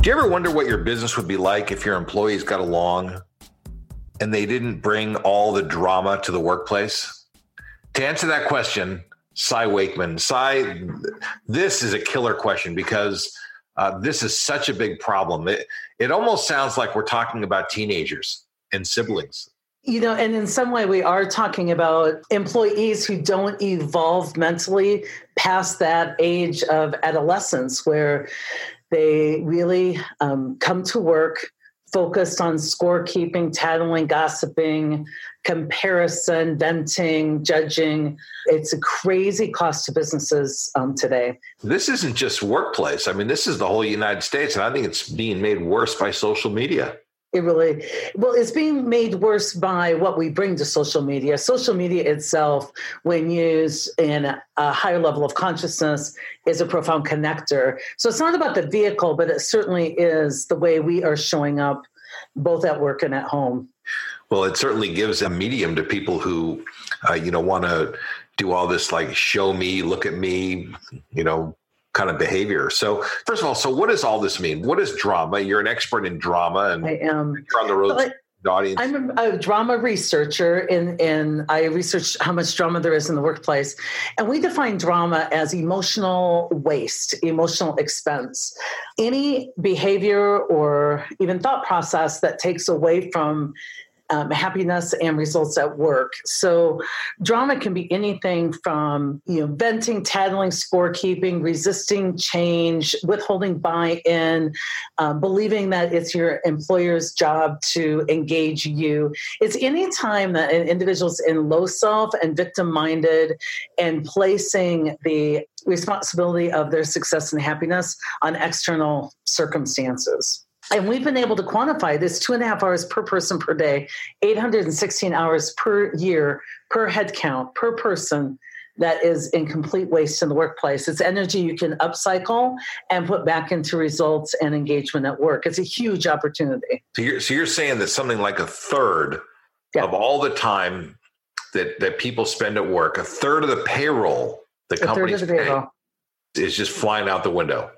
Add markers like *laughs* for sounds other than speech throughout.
Do you ever wonder what your business would be like if your employees got along and they didn't bring all the drama to the workplace? To answer that question, Cy Wakeman. Cy, this is a killer question because uh, this is such a big problem. It, it almost sounds like we're talking about teenagers and siblings. You know, and in some way, we are talking about employees who don't evolve mentally past that age of adolescence, where they really um, come to work focused on scorekeeping, tattling, gossiping, comparison, venting, judging. It's a crazy cost to businesses um, today. This isn't just workplace. I mean, this is the whole United States, and I think it's being made worse by social media. It really, well, it's being made worse by what we bring to social media. Social media itself, when used in a higher level of consciousness, is a profound connector. So it's not about the vehicle, but it certainly is the way we are showing up both at work and at home. Well, it certainly gives a medium to people who, uh, you know, want to do all this like show me, look at me, you know, kind of behavior. So, first of all, so what does all this mean? What is drama? You're an expert in drama, and I am. You're on the road. But, the audience. I'm a, a, drama researcher, and and I research how much drama there is in the workplace, and we define drama as emotional waste, emotional expense, any behavior or even thought process that takes away from um, happiness and results at work. So, drama can be anything from you know venting, tattling, scorekeeping, resisting change, withholding buy-in, uh, believing that it's your employer's job to engage you. It's any time that an individual's in low self and victim-minded, and placing the responsibility of their success and happiness on external circumstances. And we've been able to quantify this two and a half hours per person per day, 816 hours per year per head count per person that is in complete waste in the workplace. It's energy you can upcycle and put back into results and engagement at work. It's a huge opportunity. So you're, so you're saying that something like a third yeah. of all the time that, that people spend at work, a third of the payroll the companies pay is just flying out the window.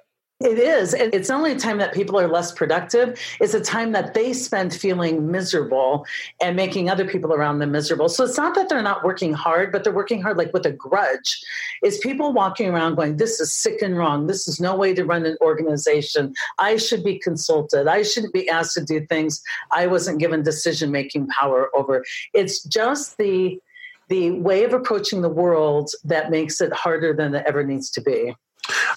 It is. It's only a time that people are less productive. It's a time that they spend feeling miserable and making other people around them miserable. So it's not that they're not working hard, but they're working hard like with a grudge. Is people walking around going, This is sick and wrong. This is no way to run an organization. I should be consulted. I shouldn't be asked to do things I wasn't given decision making power over. It's just the the way of approaching the world that makes it harder than it ever needs to be.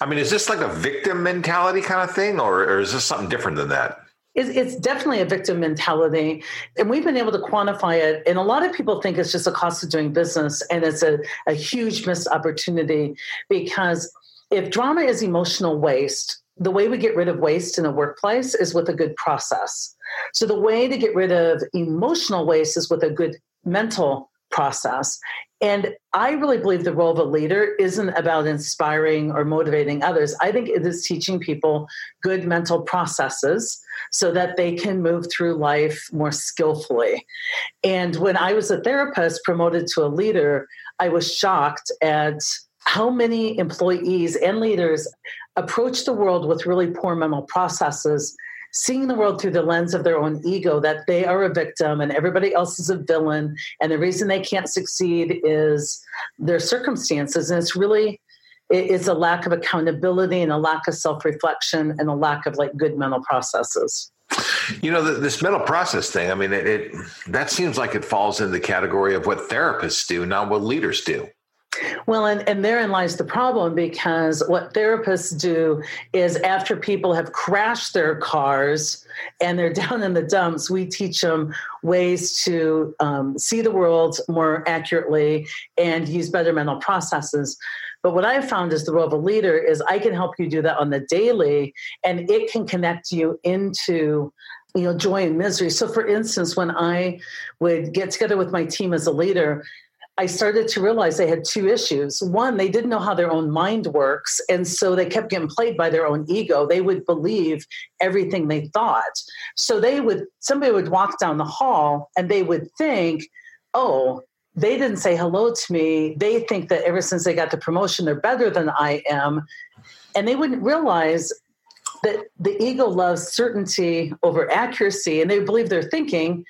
I mean, is this like a victim mentality kind of thing, or, or is this something different than that? It's definitely a victim mentality. And we've been able to quantify it. And a lot of people think it's just a cost of doing business. And it's a, a huge missed opportunity because if drama is emotional waste, the way we get rid of waste in a workplace is with a good process. So the way to get rid of emotional waste is with a good mental process. And I really believe the role of a leader isn't about inspiring or motivating others. I think it is teaching people good mental processes so that they can move through life more skillfully. And when I was a therapist promoted to a leader, I was shocked at how many employees and leaders approach the world with really poor mental processes seeing the world through the lens of their own ego that they are a victim and everybody else is a villain and the reason they can't succeed is their circumstances and it's really it's a lack of accountability and a lack of self-reflection and a lack of like good mental processes you know, this mental process thing, I mean, it, it, that seems like it falls in the category of what therapists do, not what leaders do. Well, and, and therein lies the problem because what therapists do is after people have crashed their cars and they're *laughs* down in the dumps, we teach them ways to um, see the world more accurately and use better mental processes. But what I've found is the role of a leader is I can help you do that on the daily and it can connect you into you know joy and misery. So for instance, when I would get together with my team as a leader, I started to realize they had two issues. One, they didn't know how their own mind works. And so they kept getting played by their own ego. They would believe everything they thought. So they would, somebody would walk down the hall and they would think, oh, they didn't say hello to me. They think that ever since they got the promotion, they're better than I am. And they wouldn't realize that the ego loves certainty over accuracy. And they believe they're thinking,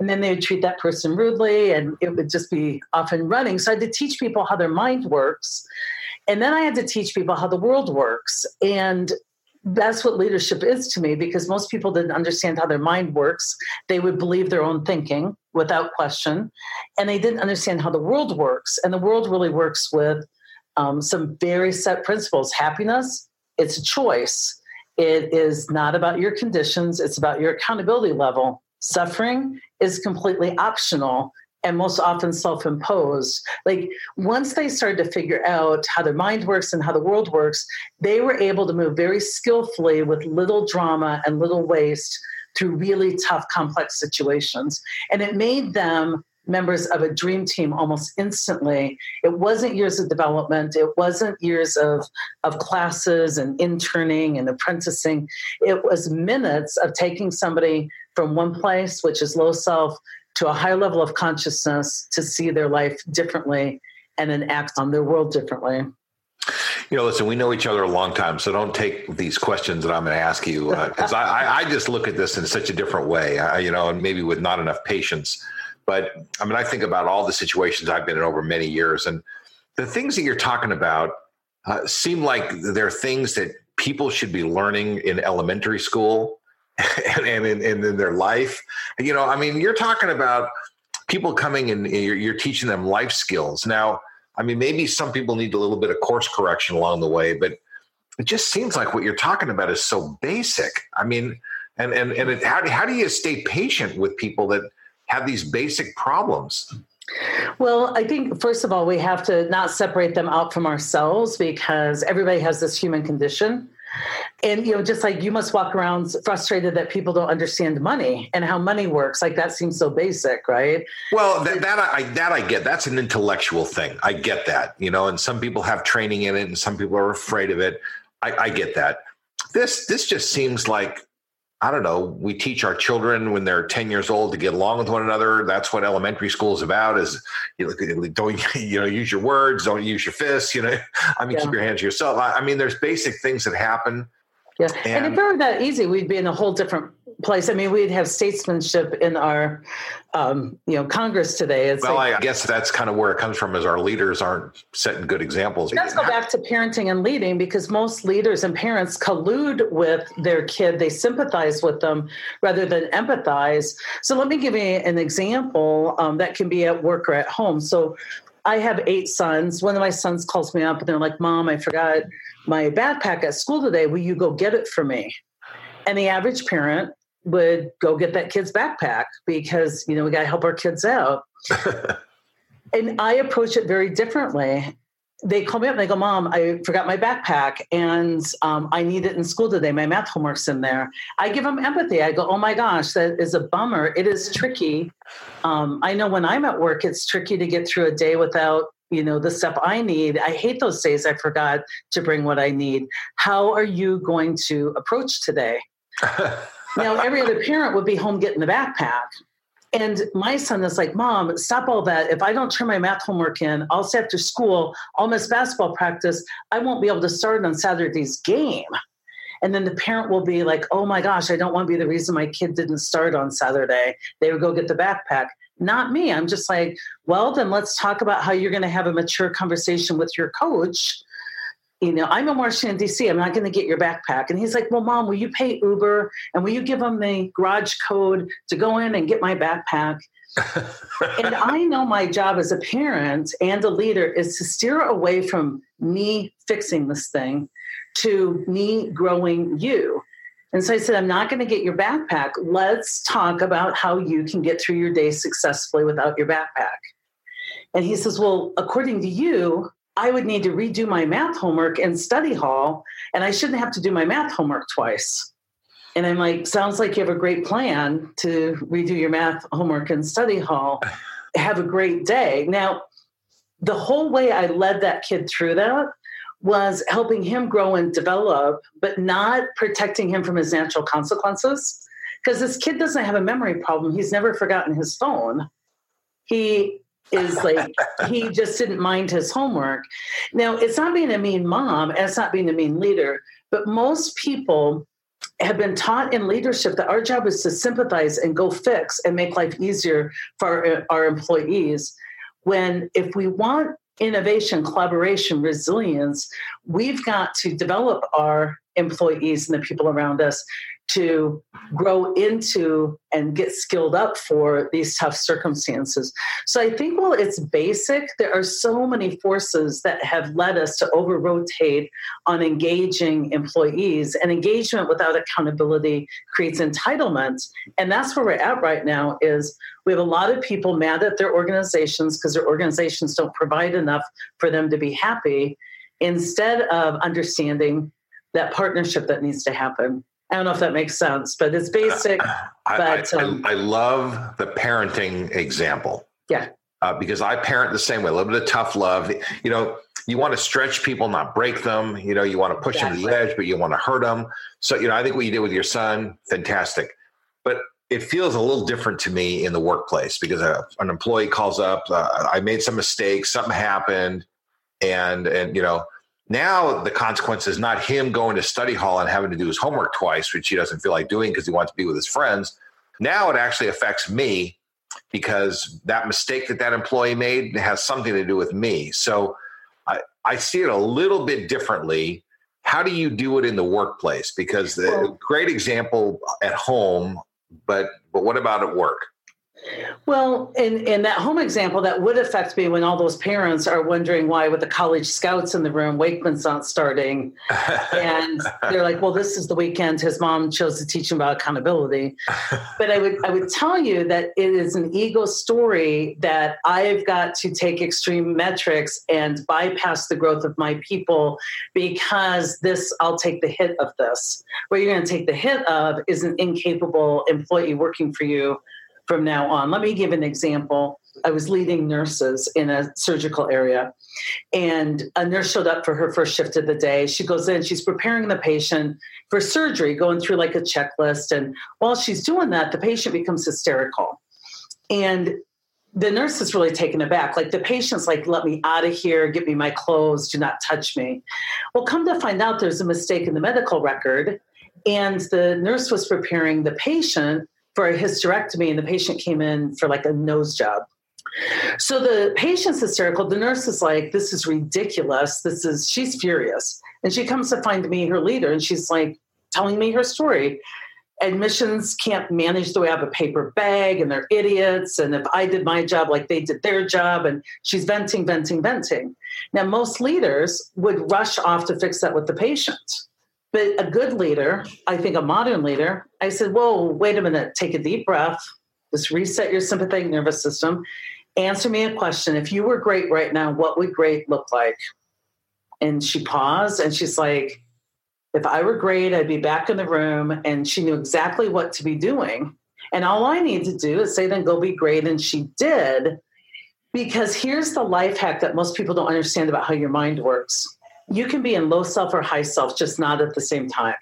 and then they would treat that person rudely, and it would just be off and running. So I had to teach people how their mind works. And then I had to teach people how the world works. And that's what leadership is to me because most people didn't understand how their mind works. They would believe their own thinking without question, and they didn't understand how the world works. And the world really works with um, some very set principles. Happiness, it's a choice. It is not about your conditions, it's about your accountability level. Suffering is completely optional and most often self imposed. Like once they started to figure out how their mind works and how the world works, they were able to move very skillfully with little drama and little waste through really tough, complex situations. And it made them members of a dream team almost instantly. It wasn't years of development, it wasn't years of, of classes and interning and apprenticing. It was minutes of taking somebody from one place, which is low self, to a high level of consciousness to see their life differently and then act on their world differently. You know, listen, we know each other a long time, so don't take these questions that I'm going to ask you because uh, I, I, just look at this in such a different way, I, you know, and maybe with not enough patience. But I mean, I think about all the situations I've been in over many years, and the things that you're talking about uh, seem like they're things that people should be learning in elementary school *laughs* and, and, in, and in their life. You know, I mean, you're talking about people coming and you're, you're teaching them life skills. Now, I mean, maybe some people need a little bit of course correction along the way, but it just seems like what you're talking about is so basic. I mean, and and and it, how how do you stay patient with people that have these basic problems? Well, I think first of all, we have to not separate them out from ourselves because everybody has this human condition. And you know just like you must walk around frustrated that people don't understand money and how money works. Like that seems so basic right? Well that, that i that i get. That's an intellectual thing. I get that you know and some people have training in it and some people are afraid of it. I, I get that. This this just seems like I don't know, we teach our children when they're 10 years old to get along with one another. That's what elementary school is about is you know, don't, *laughs* you know, use your words, don't use your fists, you know, *laughs* I mean, yeah. keep your hands to yourself. I, I mean, there's basic things that happen yeah. And, and, if it were that easy, we'd be in a whole different place. I mean, we'd have statesmanship in our, um, you know, Congress today. It's well, like, I guess that's kind of where it comes from is our leaders aren't setting good examples. Let's go back to parenting and leading because most leaders and parents collude with their kid. They sympathize with them rather than empathize. So let me give you an example um, that can be at work or at home. So I have eight sons. One of my sons calls me up and they're like, Mom, I forgot – my backpack at school today. Will you go get it for me? And the average parent would go get that kid's backpack because, you know, we got to help our kids out. *laughs* and I approach it very differently. They call me up and they go, Mom, I forgot my backpack and um, I need it in school today. My math homework's in there. I give them empathy. I go, Oh my gosh, that is a bummer. It is tricky. Um, I know when I'm at work, it's tricky to get through a day without you know the stuff i need i hate those days i forgot to bring what i need how are you going to approach today *laughs* now every other parent would be home getting the backpack And my son is like, Mom, stop all that. If I don't turn my math homework in, I'll stay after school, I'll miss basketball practice. I won't be able to start on Saturday's game. And then the parent will be like, oh my gosh, I don't want to be the reason my kid didn't start on Saturday. They would go get the backpack. Not me. I'm just like, well, then let's talk about how you're going to have a mature conversation with your coach you know, I'm in Washington, D.C. I'm not going to get your backpack. And he's like, Well, mom, will you pay Uber? And will you give them the garage code to go in and get my backpack? *laughs* and I know my job as a parent and a leader is to steer away from me fixing this thing to me growing you. And so I said, I'm not going to get your backpack. Let's talk about how you can get through your day successfully without your backpack. And he says, Well, according to you, I would need to redo my math homework in study hall, and I shouldn't have to do my math homework twice. And I'm like, sounds like you have a great plan to redo your math homework in study hall. *sighs* Have a great day. Now, the whole way I led that kid through that was helping him grow and develop, but not protecting him from his natural consequences. Because this kid doesn't have a memory problem. He's never forgotten his phone. He is like he just didn't mind his homework. Now, it's not being a mean mom, and it's not being a mean leader, but most people have been taught in leadership that our job is to sympathize and go fix and make life easier for our, our employees. When if we want innovation, collaboration, resilience, we've got to develop our employees and the people around us to grow into and get skilled up for these tough circumstances. So I think while it's basic, there are so many forces that have led us to over rotate on engaging employees. And engagement without accountability creates entitlement. And that's where we're at right now is we have a lot of people mad at their organizations because their organizations don't provide enough for them to be happy instead of understanding that partnership that needs to happen. I don't know if that makes sense, but it's basic. Uh, but I, um, I, love the parenting example. Yeah. Uh, because I parent the same way, a little bit of tough love. You know, you want to stretch people, not break them. You know, you want to push exactly. them to the edge, but you want to hurt them. So, you know, I think what you did with your son, fantastic. But it feels a little different to me in the workplace because a, uh, an employee calls up, uh, I made some mistakes, something happened, and and you know, now the consequence is not him going to study hall and having to do his homework twice, which he doesn't feel like doing because he wants to be with his friends. Now it actually affects me because that mistake that that employee made has something to do with me. So I, I see it a little bit differently. How do you do it in the workplace? Because the great example at home, but but what about at work? Well, in, in that home example, that would affect me when all those parents are wondering why, with the college scouts in the room, Wakeman's not starting. and they're like, well, this is the weekend his mom chose to teach him about accountability. But I would, I would tell you that it is an ego story that I've got to take extreme metrics and bypass the growth of my people because this, I'll take the hit of this. What you're going to take the hit of is an incapable employee working for you from now on. Let me give an example. I was leading nurses in a surgical area, and a nurse showed up for her first shift of the day. She goes in, she's preparing the patient for surgery, going through like a checklist. And while she's doing that, the patient becomes hysterical. And the nurse is really taken aback. Like the patient's like, let me out of here, give me my clothes, do not touch me. Well, come to find out there's a mistake in the medical record. And the nurse was preparing the patient for a hysterectomy, and the patient came in for like a nose job. So the patient's hysterical. The nurse is like, This is ridiculous. This is, she's furious. And she comes to find me, her leader, and she's like telling me her story. Admissions can't manage the way I have a paper bag, and they're idiots. And if I did my job like they did their job, and she's venting, venting, venting. Now, most leaders would rush off to fix that with the patient. But a good leader, I think a modern leader, I said, whoa, wait a minute, take a deep breath, just reset your sympathetic nervous system. Answer me a question. If you were great right now, what would great look like? And she paused and she's like, if I were great, I'd be back in the room. And she knew exactly what to be doing. And all I need to do is say, then go be great. And she did. Because here's the life hack that most people don't understand about how your mind works you can be in low self or high self, just not at the same time.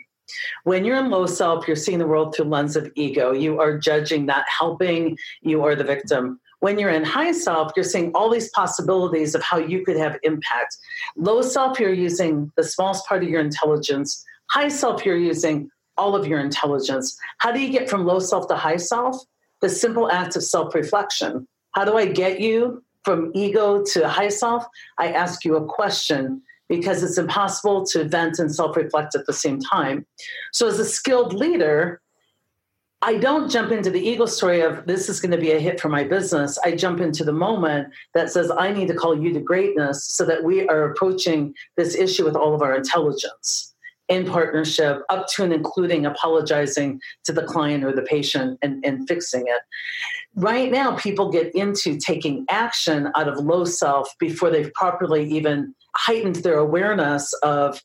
When you're in low self, you're seeing the world through lens of ego. You are judging, not helping. You are the victim. When you're in high self, you're seeing all these possibilities of how you could have impact. Low self, you're using the smallest part of your intelligence. High self, you're using all of your intelligence. How do you get from low self to high self? The simple act of self reflection. How do I get you from ego to high self? I ask you a question because it's impossible to vent and self reflect at the same time. So, as a skilled leader, I don't jump into the ego story of this is going to be a hit for my business. I jump into the moment that says, I need to call you to greatness so that we are approaching this issue with all of our intelligence in partnership, up to and including apologizing to the client or the patient and, and fixing it. Right now, people get into taking action out of low self before they've properly even heightened their awareness of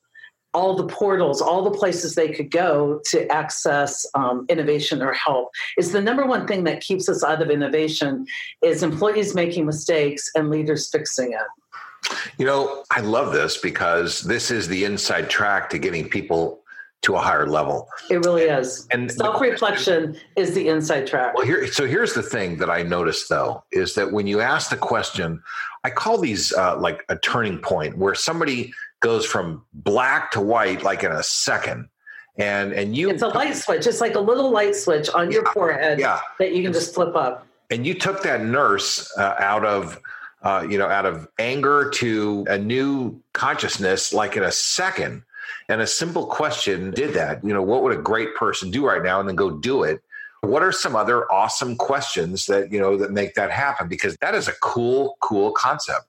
all the portals, all the places they could go to access um, innovation or help is the number one thing that keeps us out of innovation is employees making mistakes and leaders fixing it. You know, I love this because this is the inside track to getting people to a higher level. It really is. And self-reflection is the inside track. Well, here, so here's the thing that I noticed though is that when you ask the question, I call these uh, like a turning point where somebody goes from black to white like in a second and and you it's a light switch it's like a little light switch on your yeah, forehead yeah. that you can just flip up and you took that nurse uh, out of uh, you know out of anger to a new consciousness like in a second and a simple question did that you know what would a great person do right now and then go do it? What are some other awesome questions that you know that make that happen? Because that is a cool cool concept.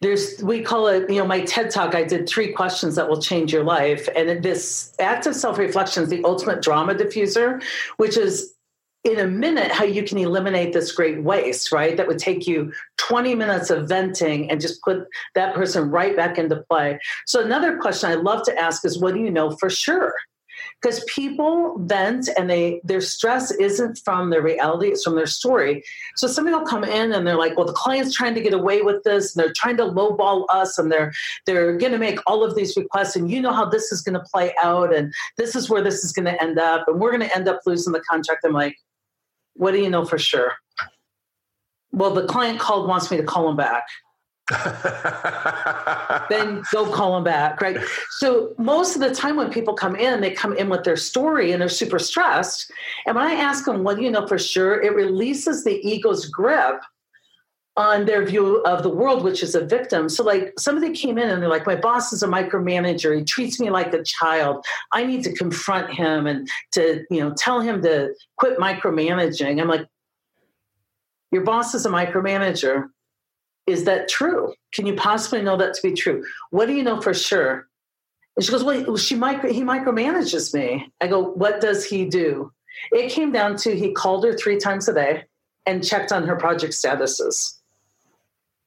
There's we call it you know my ted talk i did three questions that will change your life. And this act of self-reflection is the ultimate drama diffuser which is in a minute how you can eliminate this great waste right? That would take you 20 minutes of venting and just put that person right back into play. So another question i love to ask is what do you know for sure? Because people vent and they their stress isn't from their reality it's from their story. So somebody will come in and they're like well the client's trying to get away with this and they're trying to lowball us and they're they're going to make all of these requests and you know how this is going to play out and this is where this is going to end up and we're going to end up losing the contract. I'm like what do you know for sure well the client called wants me to call him back *laughs* then go call them back, right? So most of the time when people come in, they come in with their story and they're super stressed. And when I ask them, what do you know for sure? It releases the ego's grip on their view of the world, which is a victim. So, like, somebody came in and they're like, My boss is a micromanager. He treats me like a child. I need to confront him and to, you know, tell him to quit micromanaging. I'm like, Your boss is a micromanager is that true? Can you possibly know that to be true? What do you know for sure? And she goes, well, she micro, he micromanages me. I go, what does he do? It came down to he called her three times a day and checked on her project statuses.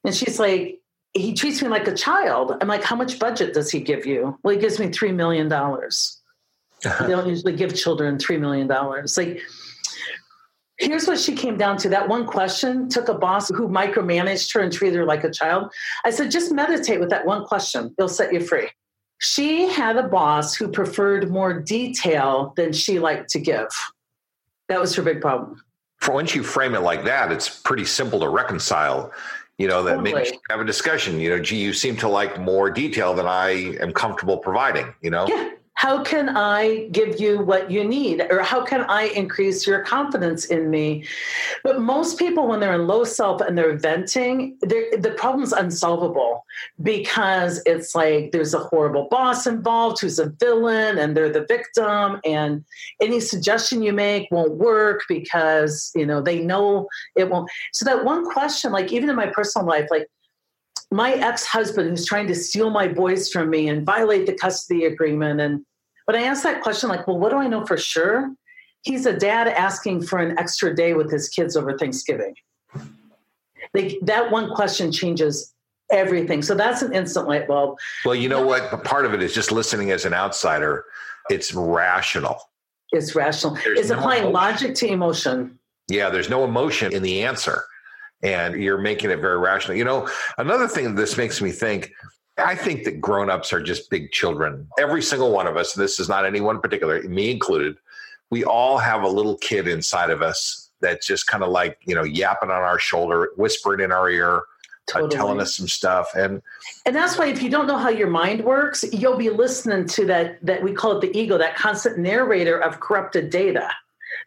And she's like, he treats me like a child. I'm like, how much budget does he give you? Well, he gives me $3 million. *laughs* they don't usually give children $3 million. Like, Here's what she came down to. That one question took a boss who micromanaged her and treated her like a child. I said, just meditate with that one question. It'll set you free. She had a boss who preferred more detail than she liked to give. That was her big problem. For once you frame it like that, it's pretty simple to reconcile. You know, that totally. maybe have a discussion. You know, gee, you seem to like more detail than I am comfortable providing, you know? Yeah how can I give you what you need? Or how can I increase your confidence in me? But most people, when they're in low self and they're venting, they're, the problem's unsolvable because it's like there's a horrible boss involved who's a villain and they're the victim. And any suggestion you make won't work because, you know, they know it won't. So that one question, like even in my personal life, like, my ex-husband who's trying to steal my boys from me and violate the custody agreement. And when i asked that question like well what do i know for sure? He's a dad asking for an extra day with his kids over thanksgiving. Like that one question changes everything. So that's an instant light bulb. Well you know what? Part of it is just listening as an outsider it's rational. It's rational. There's it's no applying emotion. logic to emotion. Yeah there's no emotion in the answer and you're making it very rational. You know, another thing this makes me think I think that grown-ups are just big children. Every single one of us, and this is not anyone particular, me included, we all have a little kid inside of us that's just kind of like, you know, yapping on our shoulder, whispering in our ear, totally. uh, telling us some stuff. And and that's why if you don't know how your mind works, you'll be listening to that that we call it the ego, that constant narrator of corrupted data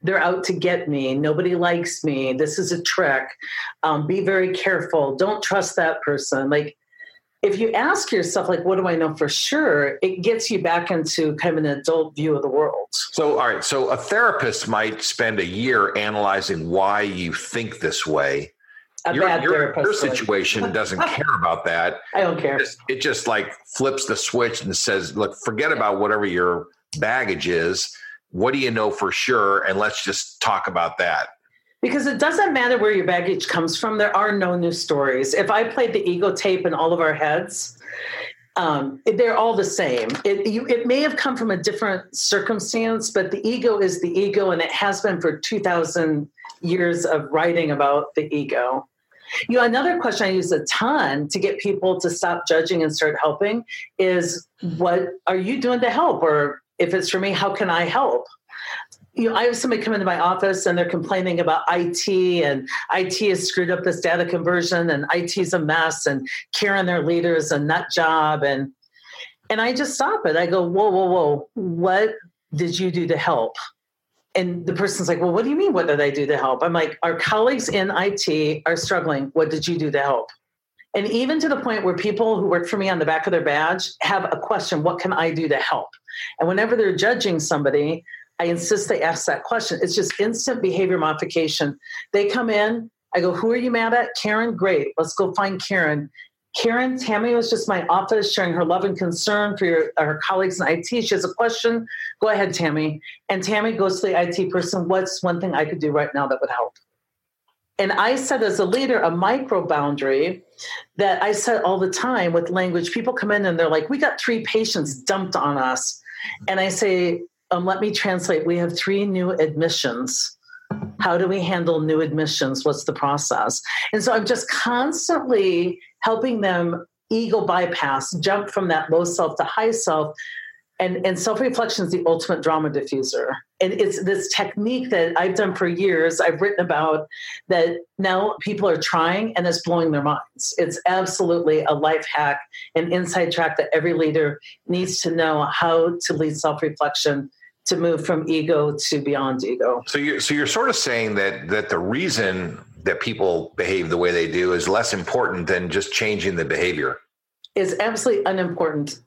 they're out to get me. Nobody likes me. This is a trick. Um, be very careful. Don't trust that person. Like, if you ask yourself, like, what do I know for sure? It gets you back into kind of an adult view of the world. So, all right. So, a therapist might spend a year analyzing why you think this way. A your, bad your, therapist. Your situation doesn't *laughs* care about that. I don't care. It just, it just like flips the switch and says, look, forget about whatever your baggage is what do you know for sure? And let's just talk about that. Because it doesn't matter where your baggage comes from, there are no new stories. If I played the ego tape in all of our heads, um, they're all the same. It, you, it may have come from a different circumstance, but the ego is the ego, and it has been for 2,000 years of writing about the ego. You know, another question I use a ton to get people to stop judging and start helping is what are you doing to help? Or if it's for me, how can I help? You know, I have somebody come into my office and they're complaining about IT and IT has screwed up this data conversion and IT is a mess and Karen, their leader, is a nut job. And and I just stop it. I go, whoa, whoa, whoa, what did you do to help? And the person's like, well, what do you mean? What did I do to help? I'm like, our colleagues in IT are struggling. What did you do to help? And even to the point where people who work for me on the back of their badge have a question what can I do to help? And whenever they're judging somebody, I insist they ask that question. It's just instant behavior modification. They come in, I go, Who are you mad at? Karen, great. Let's go find Karen. Karen, Tammy was just my office sharing her love and concern for your, her colleagues in IT. She has a question. Go ahead, Tammy. And Tammy goes to the IT person. What's one thing I could do right now that would help? And I set as a leader a micro boundary that I set all the time with language. People come in and they're like, We got three patients dumped on us. And I say, um, Let me translate. We have three new admissions. How do we handle new admissions? What's the process? And so I'm just constantly helping them ego bypass, jump from that low self to high self and and self-reflection is the ultimate drama diffuser. And it's this technique that i've done for years. I've written about that now people are trying and it's blowing their minds. It's absolutely a life hack an inside track that every leader needs to know how to lead self-reflection to move from ego to beyond ego. So you're so you're sort of saying that that the reason that people behave the way they do is less important than just changing the behavior. Is absolutely unimportant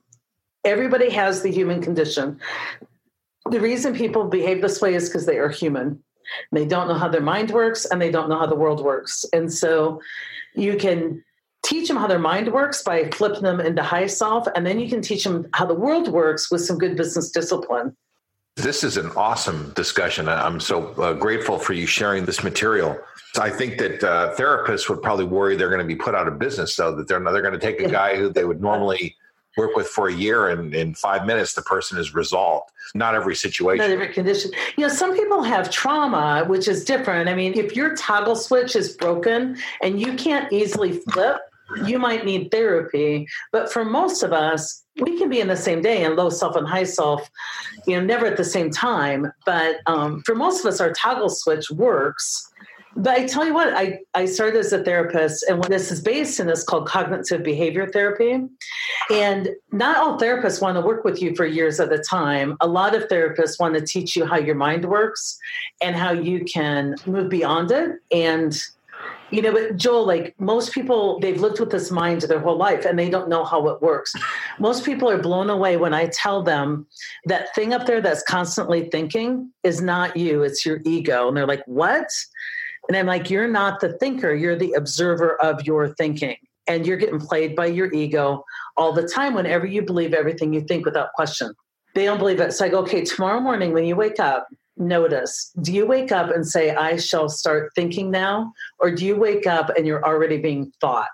Everybody has the human condition. The reason people behave this way is because they are human. They don't know how their mind works and they don't know how the world works. And so you can teach them how their mind works by flipping them into high self, and then you can teach them how the world works with some good business discipline. This is an awesome discussion. I'm so uh, grateful for you sharing this material. I think that uh, therapists would probably worry they're going to be put out of business, though, that they're, they're going to take a guy who they would normally work with for a year and in five minutes the person is resolved. Not every situation. not every condition. You know some people have trauma which is different. I mean if your toggle switch is broken and you can't easily flip you might need therapy. But for most of us we can be in the same day in low self and high self you know never at the same time. But um, for most of us our toggle switch works but I tell you what, I, I started as a therapist, and what this is based in is called cognitive behavior therapy. And not all therapists want to work with you for years at a time. A lot of therapists want to teach you how your mind works and how you can move beyond it. And, you know, but Joel, like most people, they've lived with this mind their whole life and they don't know how it works. Most people are blown away when I tell them that thing up there that's constantly thinking is not you, it's your ego. And they're like, what? And I'm like, you're not the thinker, you're the observer of your thinking. And you're getting played by your ego all the time whenever you believe everything you think without question. They don't believe it. So I go, okay, tomorrow morning when you wake up, notice do you wake up and say, I shall start thinking now? Or do you wake up and you're already being thought?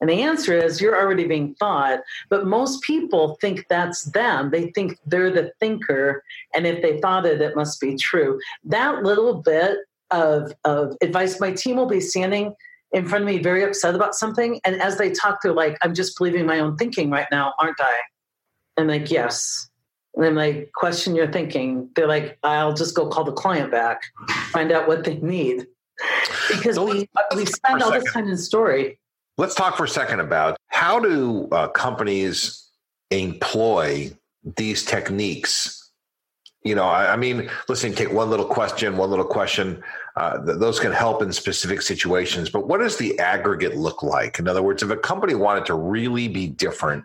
And the answer is you're already being thought, but most people think that's them. They think they're the thinker. And if they thought it, it must be true. That little bit of, of advice. My team will be standing in front of me very upset about something. And as they talk, they're like, I'm just believing my own thinking right now, aren't I? And like, yes. And then like, question your thinking. They're like, I'll just go call the client back, find out what they need. Because so we, we spend all this time in story. Let's talk for a second about how do uh, companies employ these techniques you know I, I, mean listen take one little question one little question uh, th- those can help in specific situations but what does the aggregate look like? In other words if a company wanted to really be different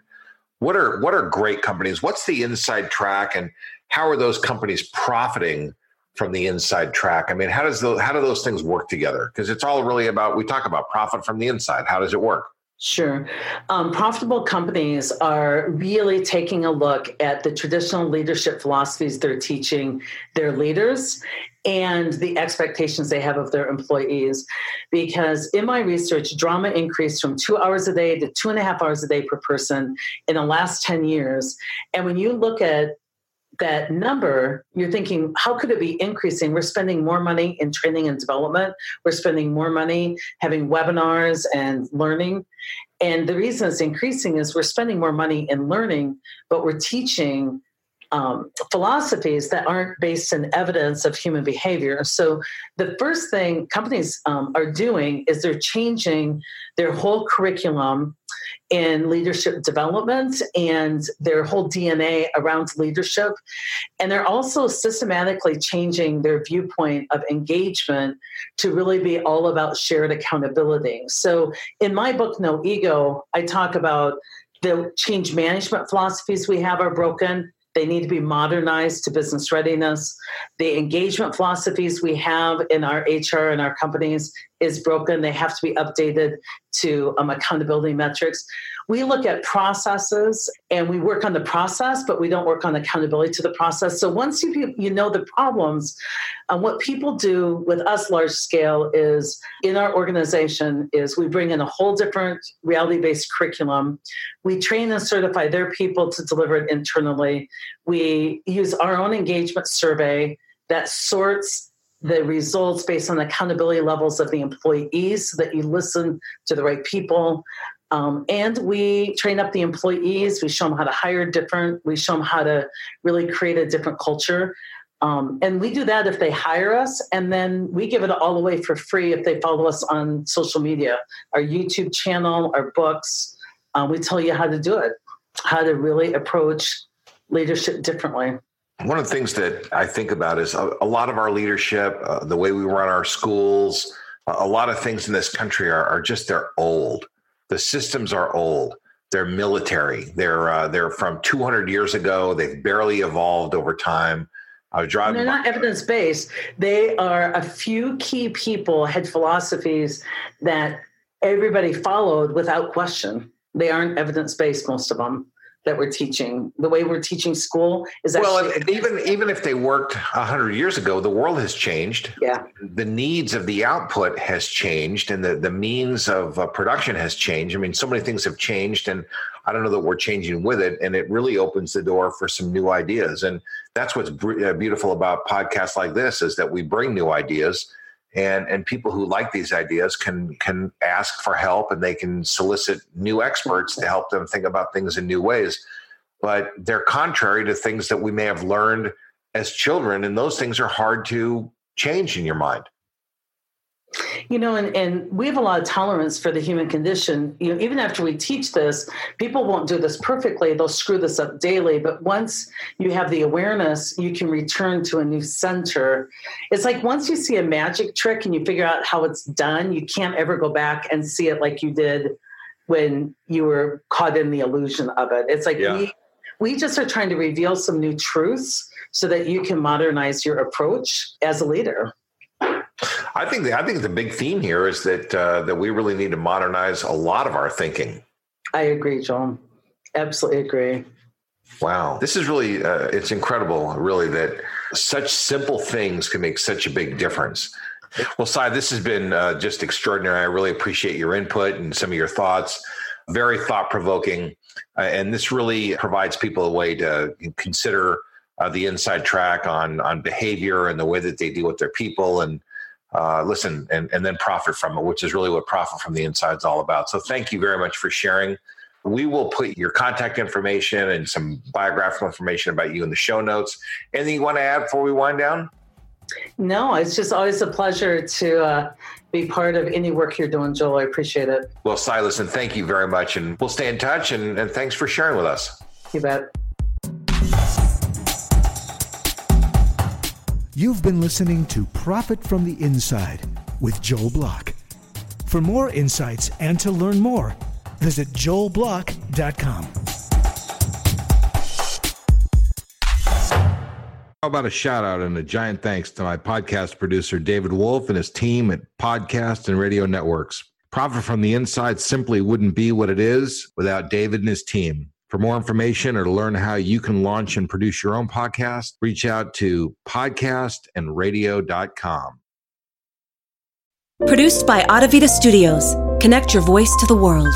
what are what are great companies? What's the inside track and how are those companies profiting from the inside track? I mean how does the how do those things work together? Because it's all really about we talk about profit from the inside. How does it work Sure. Um, profitable companies are really taking a look at the traditional leadership philosophies they're teaching their leaders and the expectations they have of their employees. Because in my research, drama increased from two hours a day to two and a half hours a day per person in the last 10 years. And when you look at that number, you're thinking, how could it be increasing? We're spending more money in training and development. We're spending more money having webinars and learning. And the reason it's increasing is we're spending more money in learning, but we're teaching um, philosophies that aren't based in evidence of human behavior. So, the first thing companies um, are doing is they're changing their whole curriculum in leadership development and their whole DNA around leadership. And they're also systematically changing their viewpoint of engagement to really be all about shared accountability. So, in my book, No Ego, I talk about the change management philosophies we have are broken they need to be modernized to business readiness. The engagement philosophies we have in our HR and our companies is broken. They have to be updated to um, accountability metrics we look at processes and we work on the process, but we don't work on accountability to the process. So once you you know the problems, um, what people do with us large scale is in our organization is we bring in a whole different reality based curriculum. We train and certify their people to deliver it internally. We use our own engagement survey that sorts the results based on accountability levels of the employees so that you listen to the right people. Um, and we train up the employees. We show them how to hire different. We show them how to really create a different culture. Um, and we do that if they hire us, and then we give it all away for free if they follow us on social media, our YouTube channel, our books. Uh, we tell you how to do it, how to really approach leadership differently. One of the things that I think about is a, a lot of our leadership, uh, the way we run our schools, a lot of things in this country are, are just they're old the systems are old. They're military. They're uh, they're from 200 years ago. They've barely evolved over time. I was driving. They're not evidence based. They are a few key people had philosophies that everybody followed without question. They aren't evidence based, most of them that we're teaching. The way we're teaching school is that. well, even even if they worked hundred years ago, the world has changed. Yeah, the needs of the output has changed, and the the means of uh, production has changed. I mean, so many things have changed, and I don't know that we're changing with it. And it really opens the door for some new ideas, and that's what's uh, beautiful about podcasts like this is that we bring new ideas and and people who like these ideas can can ask for help and they can solicit new experts to help them think about things in new ways. But they're contrary to things that we may have learned as children and those things are hard to change in your mind you know, and, and we have a lot of tolerance for the human condition. You know, even after we teach this, people won't do this perfectly. They'll screw this up daily. But once you have the awareness, you can return to a new center. It's like once you see a magic trick and you figure out how it's done, you can't ever go back and see it like you did when you were caught in the illusion of it. It's like yeah. we we just are trying to reveal some new truths so that you can modernize your approach as a leader. I think the, I think the big theme here is that uh, that we really need to modernize a lot of our thinking. I agree, John. Absolutely agree. Wow, this is really uh, it's incredible, really, that such simple things can make such a big difference. Well, Cy, this has been uh, just extraordinary. I really appreciate your input and some of your thoughts. Very thought provoking, uh, and this really provides people a way to consider uh, the inside track on on behavior and the way that they deal with their people and uh, listen and, and then profit from it, which is really what profit from the inside is all about. So thank you very much for sharing. We will put your contact information and some biographical information about you in the show notes. Anything you want to add before we wind down? No, it's just always a pleasure to uh, be part of any work you're doing, Joel. I appreciate it. Well, Silas, and thank you very much. And we'll stay in touch. And, and thanks for sharing with us. You bet. You've been listening to Profit from the Inside with Joel Block. For more insights and to learn more, visit joelblock.com. How about a shout out and a giant thanks to my podcast producer, David Wolf, and his team at Podcast and Radio Networks. Profit from the Inside simply wouldn't be what it is without David and his team. For more information or to learn how you can launch and produce your own podcast, reach out to podcastandradio.com. Produced by Audavita Studios. Connect your voice to the world.